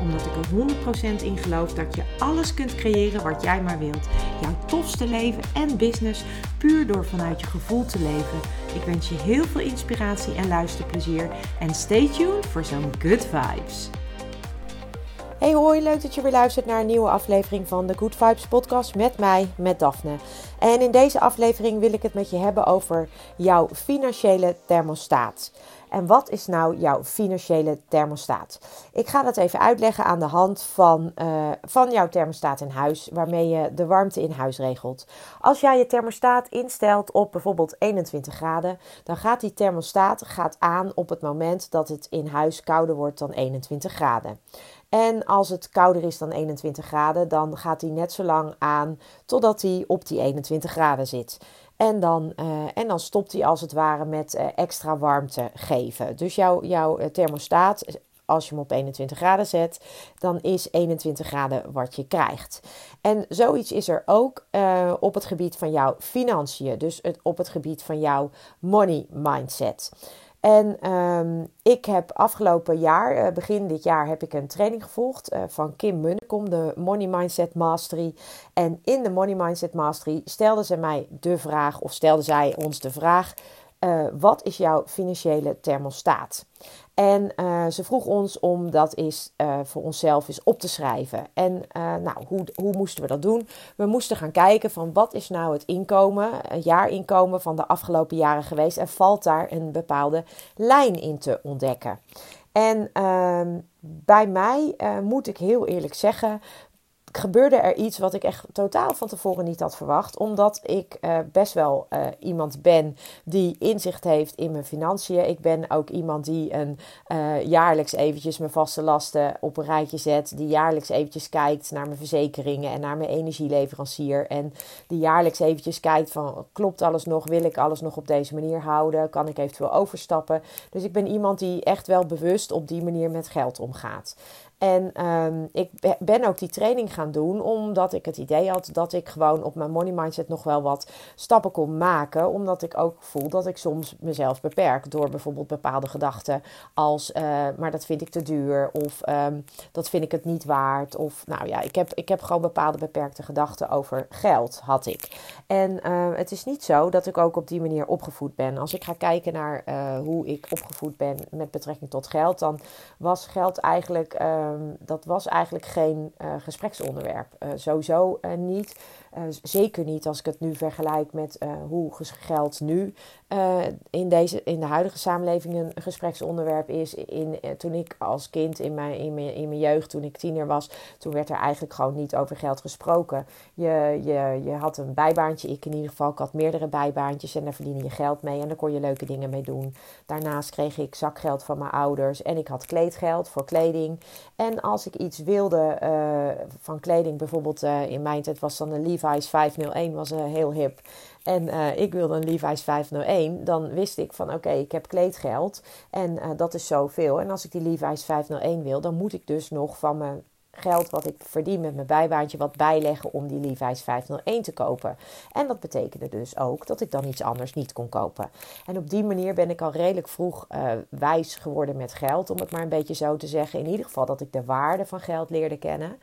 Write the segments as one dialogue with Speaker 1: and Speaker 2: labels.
Speaker 1: Omdat ik er 100% in geloof dat je alles kunt creëren wat jij maar wilt. Jouw tofste leven en business puur door vanuit je gevoel te leven. Ik wens je heel veel inspiratie en luisterplezier. En stay tuned voor zo'n good vibes. Hey hoi, leuk dat je weer luistert naar een nieuwe aflevering van de Good Vibes podcast met mij, met Daphne. En in deze aflevering wil ik het met je hebben over jouw financiële thermostaat. En wat is nou jouw financiële thermostaat? Ik ga dat even uitleggen aan de hand van, uh, van jouw thermostaat in huis, waarmee je de warmte in huis regelt. Als jij je thermostaat instelt op bijvoorbeeld 21 graden, dan gaat die thermostaat gaat aan op het moment dat het in huis kouder wordt dan 21 graden. En als het kouder is dan 21 graden, dan gaat hij net zo lang aan totdat hij op die 21 graden zit. En dan, uh, en dan stopt hij als het ware met uh, extra warmte geven. Dus jouw, jouw eh, thermostaat, als je hem op 21 graden zet, dan is 21 graden wat je krijgt. En zoiets is er ook op het gebied van jouw financiën. Dus op het gebied van jouw money mindset. En um, ik heb afgelopen jaar, uh, begin dit jaar, heb ik een training gevolgd uh, van Kim Munnekom, de Money Mindset Mastery. En in de Money Mindset Mastery stelde ze mij de vraag, of stelde zij ons de vraag: uh, wat is jouw financiële thermostaat? En uh, ze vroeg ons om dat eens uh, voor onszelf eens op te schrijven. En uh, nou, hoe, hoe moesten we dat doen? We moesten gaan kijken van wat is nou het inkomen, het jaarinkomen van de afgelopen jaren geweest. En valt daar een bepaalde lijn in te ontdekken. En ehm, bij mij moet ik heel eerlijk zeggen, gebeurde er iets wat ik echt totaal van tevoren niet had verwacht. Omdat ik uh, best wel uh, iemand ben die inzicht heeft in mijn financiën. Ik ben ook iemand die een uh, jaarlijks eventjes mijn vaste lasten op een rijtje zet. Die jaarlijks eventjes kijkt naar mijn verzekeringen en naar mijn energieleverancier. En die jaarlijks eventjes kijkt van klopt alles nog? Wil ik alles nog op deze manier houden? Kan ik eventueel overstappen? Dus ik ben iemand die echt wel bewust op die manier met geld omgaat. En um, ik ben ook die training gaan doen omdat ik het idee had dat ik gewoon op mijn money mindset nog wel wat stappen kon maken. Omdat ik ook voel dat ik soms mezelf beperk door bijvoorbeeld bepaalde gedachten als, uh, maar dat vind ik te duur of um, dat vind ik het niet waard. Of nou ja, ik heb, ik heb gewoon bepaalde beperkte gedachten over geld, had ik. En uh, het is niet zo dat ik ook op die manier opgevoed ben. Als ik ga kijken naar uh, hoe ik opgevoed ben met betrekking tot geld, dan was geld eigenlijk dat was eigenlijk geen uh, gespreksonderwerp. Uh, sowieso niet. zeker niet als ik het nu vergelijk met hoe geld nu in, deze, in de huidige samenleving een gespreksonderwerp is. In, toen ik als kind in mijn, in, mijn, in mijn jeugd, toen ik tiener was, toen werd er eigenlijk gewoon niet over geld gesproken. Je, je, je had een bijbaantje, ik in ieder geval. Ik had meerdere bijbaantjes en daar verdiende je geld mee en daar kon je leuke dingen mee doen. Daarnaast kreeg ik zakgeld van mijn ouders en ik had kleedgeld voor kleding. En als ik iets wilde van kleding, bijvoorbeeld in mijn tijd was dan een Levi's 501, was uh, heel hip. En ik wilde een Levi's 501, dan wist ik van oké, ik heb kleedgeld en dat is zoveel. En als ik die Levi's 501 wil, dan moet ik dus nog van mijn geld wat ik verdien met mijn bijbaantje wat bijleggen om die Levi's 501 te kopen. En dat betekende dus ook dat ik dan iets anders niet kon kopen. En op die manier ben ik al redelijk vroeg wijs geworden met geld, om het maar een beetje zo te zeggen. In ieder geval dat ik de waarde van geld leerde kennen.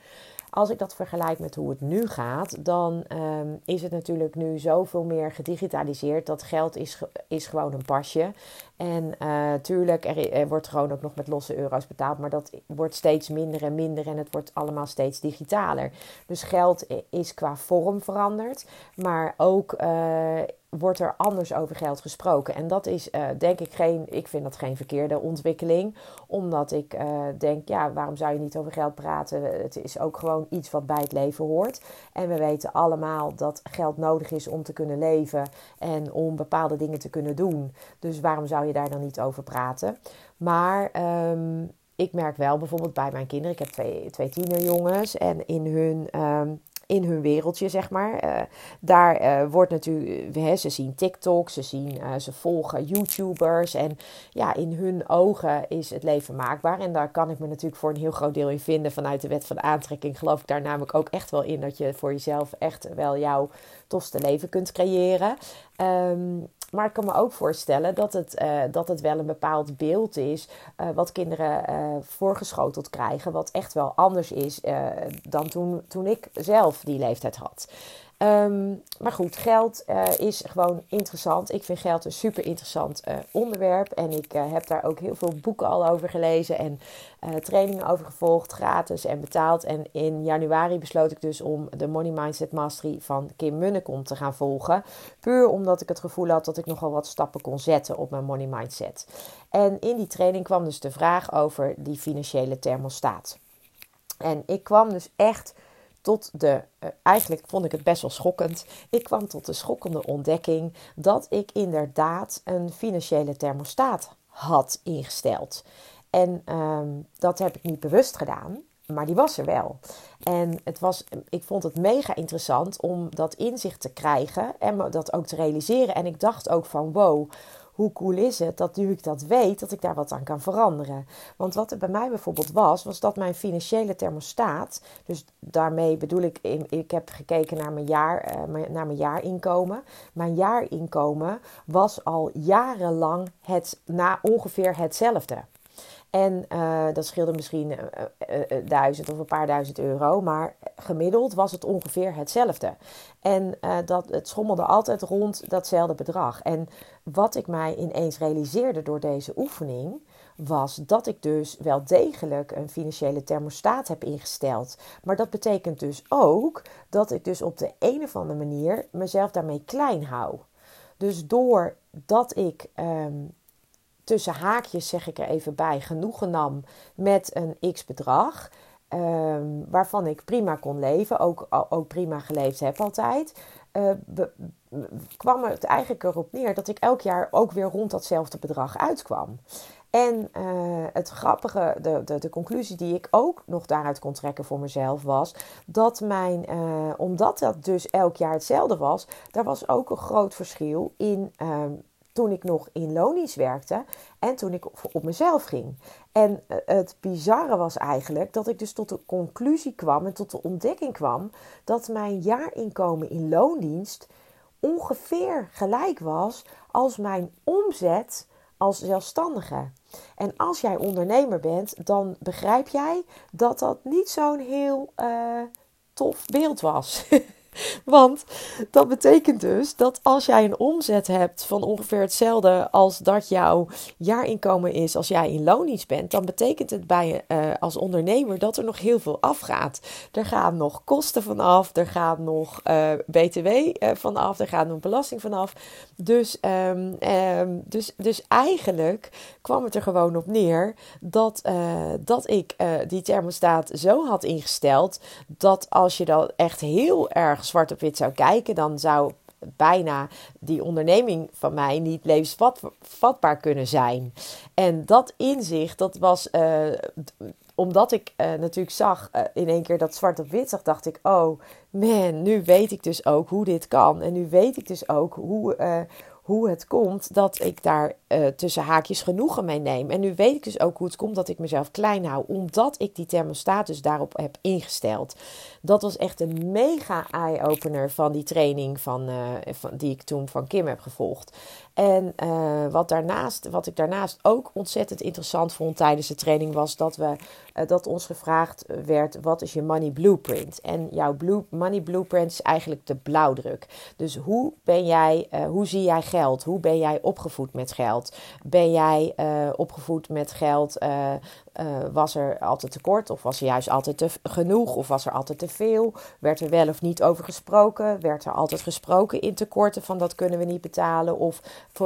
Speaker 1: Als ik dat vergelijk met hoe het nu gaat, dan um, is het natuurlijk nu zoveel meer gedigitaliseerd. Dat geld is, is gewoon een pasje. En uh, tuurlijk, er, er, wordt gewoon ook nog met losse euro's betaald. Maar dat wordt steeds minder en minder. En het wordt allemaal steeds digitaler. Dus geld is qua vorm veranderd. Maar ook uh, wordt er anders over geld gesproken. En dat is uh, denk ik geen, ik vind dat geen verkeerde ontwikkeling. Omdat ik uh, denk, ja, waarom zou je niet over geld praten? Het is ook gewoon iets wat bij het leven hoort. En we weten allemaal dat geld nodig is om te kunnen leven en om bepaalde dingen te kunnen doen. Dus waarom zou je daar dan niet over praten? Maar um, ik merk wel bijvoorbeeld bij mijn kinderen, ik heb twee, twee tienerjongens en in hun. Um, in hun wereldje, zeg maar. Uh, daar uh, wordt natuurlijk, uh, ze zien TikTok, ze, zien, ze volgen YouTubers. En ja, in hun ogen is het leven maakbaar. En daar kan ik me natuurlijk voor een heel groot deel in vinden. Vanuit de wet van aantrekking geloof ik daar namelijk ook echt wel in dat je voor jezelf echt wel jouw tofste leven kunt creëren. Um, maar ik kan me ook voorstellen dat het, uh, dat het wel een bepaald beeld is uh, wat kinderen uh, voorgeschoteld krijgen, wat echt wel anders is dan toen, toen ik zelf die leeftijd had. Um, maar goed, geld uh, is gewoon interessant. Ik vind geld een super interessant uh, onderwerp. En ik uh, heb daar ook heel veel boeken al over gelezen en trainingen over gevolgd, gratis en betaald. En in januari besloot ik dus om de Money Mindset Mastery van Kim Munnekom te gaan volgen. Puur omdat ik het gevoel had dat ik nogal wat stappen kon zetten op mijn money mindset. En in die training kwam dus de vraag over die financiële thermostaat. En ik kwam dus echt tot de, uh, eigenlijk vond ik het best wel schokkend. Ik kwam tot de schokkende ontdekking dat ik inderdaad een financiële thermostaat had ingesteld. En um, dat heb ik niet bewust gedaan, maar die was er wel. En het was, ik vond het mega interessant om dat inzicht te krijgen en dat ook te realiseren. En ik dacht ook van wow, hoe cool is het dat nu ik dat weet, dat ik daar wat aan kan veranderen. Want wat er bij mij bijvoorbeeld was, was dat mijn financiële thermostaat, dus daarmee bedoel ik, ik heb gekeken naar mijn, jaar, eh, naar mijn jaarinkomen. Mijn jaarinkomen was al jarenlang het, na ongeveer hetzelfde. En uh, dat scheelde misschien uh, uh, duizend of een paar duizend euro. Maar gemiddeld was het ongeveer hetzelfde. En dat, het schommelde altijd rond datzelfde bedrag. En wat ik mij ineens realiseerde door deze oefening. Was dat ik dus wel degelijk een financiële thermostaat heb ingesteld. Maar dat betekent dus ook dat ik dus op de een of andere manier mezelf daarmee klein hou. Dus doordat ik um, tussen haakjes zeg ik er even bij, genoegen nam met een x bedrag. Um, waarvan ik prima kon leven, ook, ook prima geleefd heb altijd. Uh, be, kwam het eigenlijk erop neer dat ik elk jaar ook weer rond datzelfde bedrag uitkwam. En uh, het grappige, de, de, de, conclusie die ik ook nog daaruit kon trekken voor mezelf was dat mijn, uh, omdat dat dus elk jaar hetzelfde was, daar was ook een groot verschil in um, toen ik nog in Lonies werkte en toen ik op mezelf ging. En eh, het bizarre was eigenlijk dat ik dus tot de conclusie kwam en tot de ontdekking kwam dat mijn jaarinkomen in loondienst ongeveer gelijk was als mijn omzet als zelfstandige. En als jij ondernemer bent, dan begrijp jij dat dat niet zo'n heel uh, tof beeld was. Want dat betekent dus dat als jij een omzet hebt van ongeveer hetzelfde als dat jouw jaarinkomen is als jij in loondienst bent, dan betekent het bij uh, als ondernemer dat er nog heel veel afgaat. Er gaan nog kosten vanaf, er gaat nog uh, BTW uh, vanaf, er gaat nog belasting vanaf. Dus, um, um, dus, dus eigenlijk kwam het er gewoon op neer dat, dat ik die thermostaat zo had ingesteld dat als je dan echt heel erg zwart op wit zou kijken, dan zou bijna die onderneming van mij niet levensvatbaar kunnen zijn. En dat inzicht, dat was uh, omdat ik uh, natuurlijk zag uh, in één keer dat zwart op wit zag, dacht ik: oh man, nu weet ik dus ook hoe dit kan. En nu weet ik dus ook hoe, hoe het komt dat ik daar uh, tussen haakjes genoegen mee neem. En nu weet ik dus ook hoe het komt dat ik mezelf klein hou, omdat ik die thermostaat dus daarop heb ingesteld. Dat was echt een mega eye-opener van die training van, uh, van, die ik toen van Kim heb gevolgd. En uh, wat, daarnaast, wat ik daarnaast ook ontzettend interessant vond tijdens de training was dat, we, uh, dat ons gevraagd werd: wat is je money blueprint? En jouw blue, money blueprint is eigenlijk de blauwdruk. Dus hoe ben jij, uh, hoe zie jij geld? Hoe ben jij opgevoed met geld? Ben jij opgevoed met geld? Was er altijd tekort of was er juist altijd te genoeg of was er altijd te veel? Werd er wel of niet over gesproken? Werd er altijd gesproken in tekorten van dat kunnen we niet betalen? Of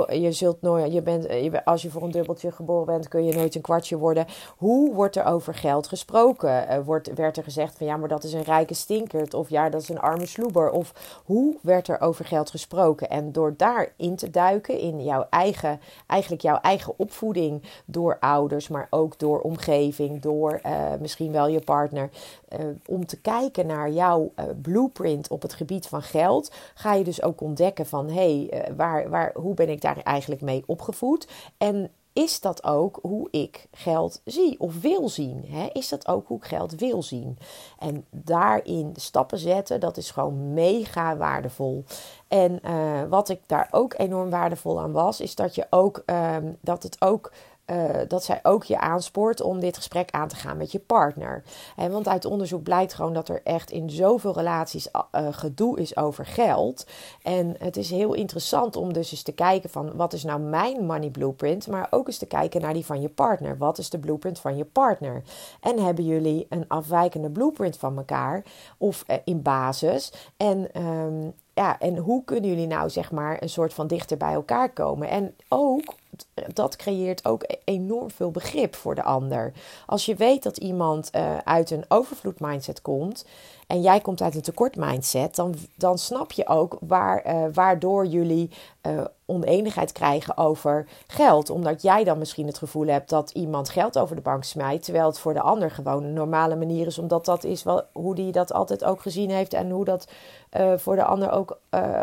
Speaker 1: je zult nooit, je bent, je, als je voor een dubbeltje geboren bent, kun je nooit een kwartje worden. Hoe wordt er over
Speaker 2: geld gesproken? Uh, wordt, werd er gezegd van ja, maar dat is een rijke stinkert. Of ja, dat is een arme sloeber. Of hoe werd er over geld gesproken? En door daarin te duiken in jouw eigen, eigenlijk jouw eigen opvoeding door ouders, maar ook door omgeving, door uh, misschien wel je partner. om te kijken naar jouw blueprint op het gebied van geld, ga je dus ook ontdekken van hé, hey, waar, waar, hoe ben ik daar eigenlijk mee opgevoed? En is dat ook hoe ik geld zie of wil zien? Hè? Is dat ook hoe ik geld wil zien? En daarin stappen zetten, dat is gewoon mega waardevol. En wat ik daar ook enorm waardevol aan was, is dat je ook um, dat het ook uh, dat zij ook je aanspoort om dit gesprek aan te gaan met je partner. Want uit onderzoek blijkt gewoon dat er echt in zoveel relaties uh, gedoe is over geld. En het is heel interessant om dus eens te kijken van wat is nou mijn money blueprint, maar ook eens te kijken naar die van je partner. Wat is de blueprint van je partner? En hebben jullie een afwijkende blueprint van elkaar of uh, in basis? En um, ja, en hoe kunnen jullie nou zeg maar een soort van dichter bij elkaar komen? En ook dat creëert ook e-, enorm veel begrip voor de ander. Als je weet dat iemand uh, uit een overvloed mindset komt en jij komt uit een tekort mindset, dan, dan snap je ook waar, uh, waardoor jullie uh, oneenigheid krijgen over geld. Omdat jij dan misschien het gevoel hebt dat iemand geld over de bank smijt, terwijl het voor de ander gewoon een normale manier is, omdat dat is wel, hoe die dat altijd ook gezien heeft en hoe dat uh, voor de ander ook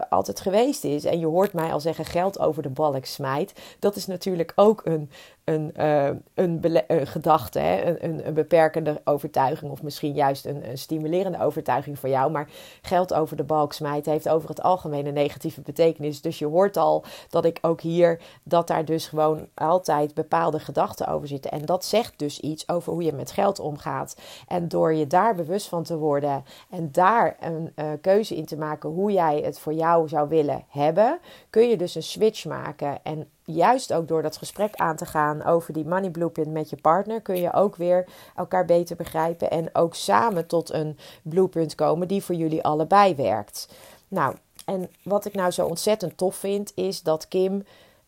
Speaker 2: altijd geweest is. En je hoort mij al zeggen geld over de balk smijt. Dat is natuurlijk ook een, een, uh, een, gedachte, hè? Een, een, beperkende overtuiging of misschien juist een, stimulerende overtuiging voor jou. Maar geld over de balk smijten heeft over het algemeen een negatieve betekenis. Dus je hoort al dat ik ook hier, dat daar dus gewoon altijd bepaalde gedachten over zitten. En dat zegt dus iets over hoe je met geld omgaat. En door je daar bewust van te worden en daar een uh, keuze in te maken hoe jij het voor jou zou willen hebben, kun je dus een switch maken. En juist ook door dat gesprek aan te gaan over die money blueprint met je partner, kun je ook weer elkaar beter begrijpen en ook samen tot een blueprint komen die voor jullie allebei werkt. Nou, en wat ik nou zo ontzettend tof vind, is dat Kim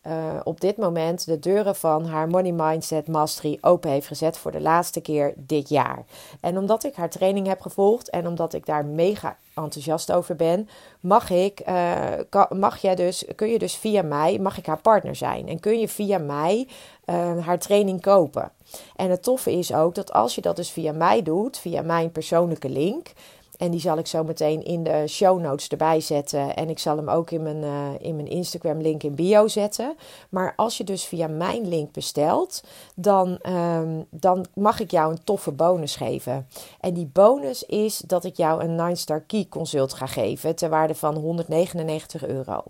Speaker 2: uh, op dit moment de deuren van haar Money Mindset Mastery open heeft gezet voor de laatste keer dit jaar. En omdat ik haar training heb gevolgd en omdat ik daar mega enthousiast over ben, mag ik, uh, mag jij dus, kun je dus via mij, mag ik haar partner zijn en kun je via mij uh, haar training kopen. En het toffe is ook dat als je dat dus via mij doet, via mijn persoonlijke link, en die zal ik zo meteen in de show notes erbij zetten. En ik zal hem ook in mijn, uh, in mijn Instagram link in bio zetten. Maar als je dus via mijn link bestelt, dan, um, dan mag ik jou een toffe bonus geven. En die bonus is dat ik jou een 9-star key consult ga geven ter waarde van 199 euro.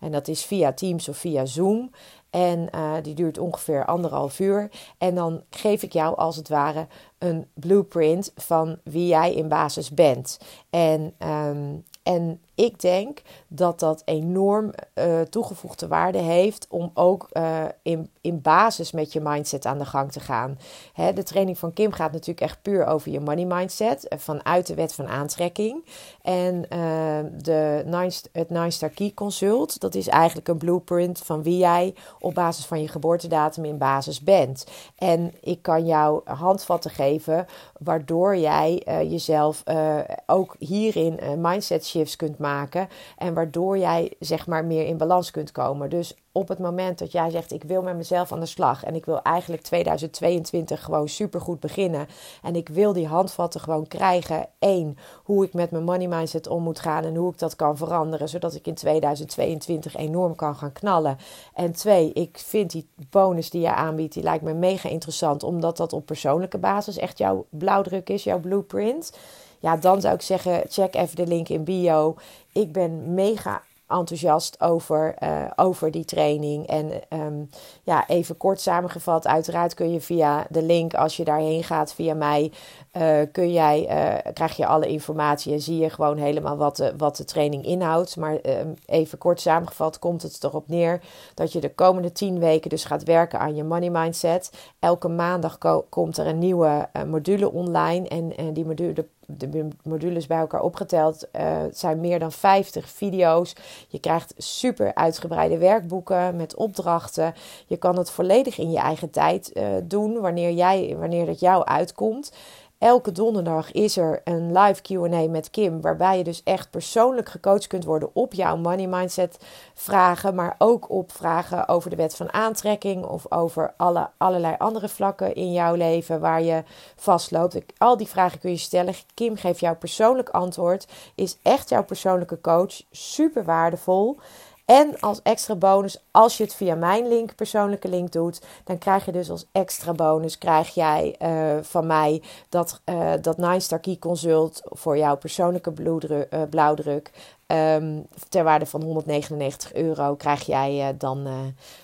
Speaker 2: En dat is via Teams of via Zoom. En uh, die duurt ongeveer anderhalf uur. En dan geef ik jou als het ware een blueprint van wie jij in basis bent. En, um, en ik denk dat dat enorm uh, toegevoegde waarde heeft om ook uh, in, in basis met je mindset aan de gang te gaan. Hè, de training van Kim gaat natuurlijk echt puur over je money mindset, eh, vanuit de wet van aantrekking. En de nine, het Nine Star Key Consult, dat is eigenlijk een blueprint van wie jij op basis van je geboortedatum in basis bent. En ik kan jou handvatten geven waardoor jij jezelf ook hierin mindset shifts kunt maken maken. En waardoor jij zeg maar meer in balans kunt komen. Dus op het moment dat jij zegt: Ik wil met mezelf aan de slag. En ik wil eigenlijk 2022 gewoon supergoed beginnen. En ik wil die handvatten gewoon krijgen. Eén, hoe ik met mijn money mindset om moet gaan. En hoe ik dat kan veranderen. Zodat ik in 2022 enorm kan gaan knallen. En twee, ik vind die bonus die je aanbiedt, die lijkt me mega interessant. Omdat dat op persoonlijke basis echt jouw blauwdruk is, jouw blueprint ja, dan zou ik zeggen, check even de link in bio. Ik ben mega enthousiast over, uh, over die training. En um, ja, even kort samengevat, uiteraard kun je via de link, als je daarheen gaat via mij, uh, kun jij, uh, krijg je alle informatie en zie je gewoon helemaal wat de, wat de training inhoudt. Maar um, even kort samengevat komt het erop neer dat je de komende tien weken dus gaat werken aan je money mindset. Elke maandag komt er een nieuwe module online en, en die module de modules bij elkaar opgeteld zijn meer dan 50 video's. Je krijgt super uitgebreide werkboeken met opdrachten. Je kan het volledig in je eigen tijd doen wanneer, jij, wanneer het jou uitkomt. Elke donderdag is er een live QA met Kim, waarbij je dus echt persoonlijk gecoacht kunt worden op jouw money mindset vragen, maar ook op vragen over de wet van aantrekking of over alle, allerlei andere vlakken in jouw leven waar je vastloopt. Al die vragen kun je stellen. Kim geeft jouw persoonlijk antwoord, is echt jouw persoonlijke coach, super waardevol. En als extra bonus, als je het via mijn link, persoonlijke link doet, dan krijg je dus als extra bonus krijg jij uh, van mij dat, uh, dat Nine Star Key Consult voor jouw persoonlijke uh, blauwdruk. Um, ter waarde van 199 euro krijg jij dan,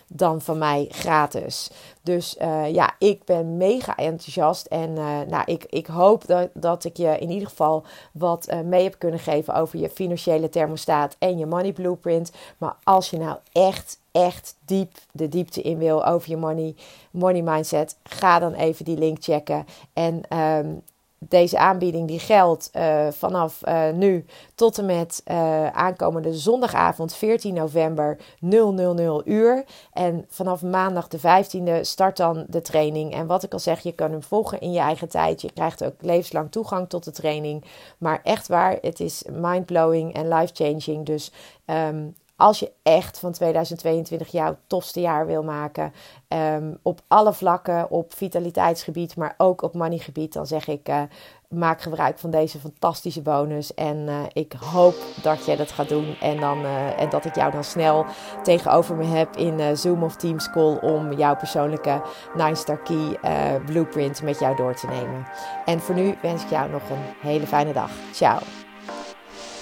Speaker 2: dan van mij gratis. Dus ja, ik ben mega enthousiast. En nou, ik, ik hoop dat, dat ik je in ieder geval wat mee heb kunnen geven over je financiële thermostaat en je money blueprint. Maar als je nou echt echt diep de diepte in wil over je money, money mindset, ga dan even die link checken. En um, deze aanbieding die geldt uh, vanaf uh, nu tot en met uh, aankomende zondagavond 14 november 000 uur. En vanaf maandag de 15e start dan de training. En wat ik al zeg, je kan hem volgen in je eigen tijd. Je krijgt ook levenslang toegang tot de training. Maar echt waar, het is mindblowing en life-changing. Dus um, als je echt van 2022 jouw tofste jaar wil maken. Um, op alle vlakken, op vitaliteitsgebied, maar ook op moneygebied. Dan zeg ik, uh, maak gebruik van deze fantastische bonus. En uh, ik hoop dat je dat gaat doen. En, dan, uh, en dat ik jou dan snel tegenover me heb in Zoom of Teams call. Om jouw persoonlijke 9-star key blueprint met jou door te nemen. En voor nu wens ik jou nog een hele fijne dag. Ciao.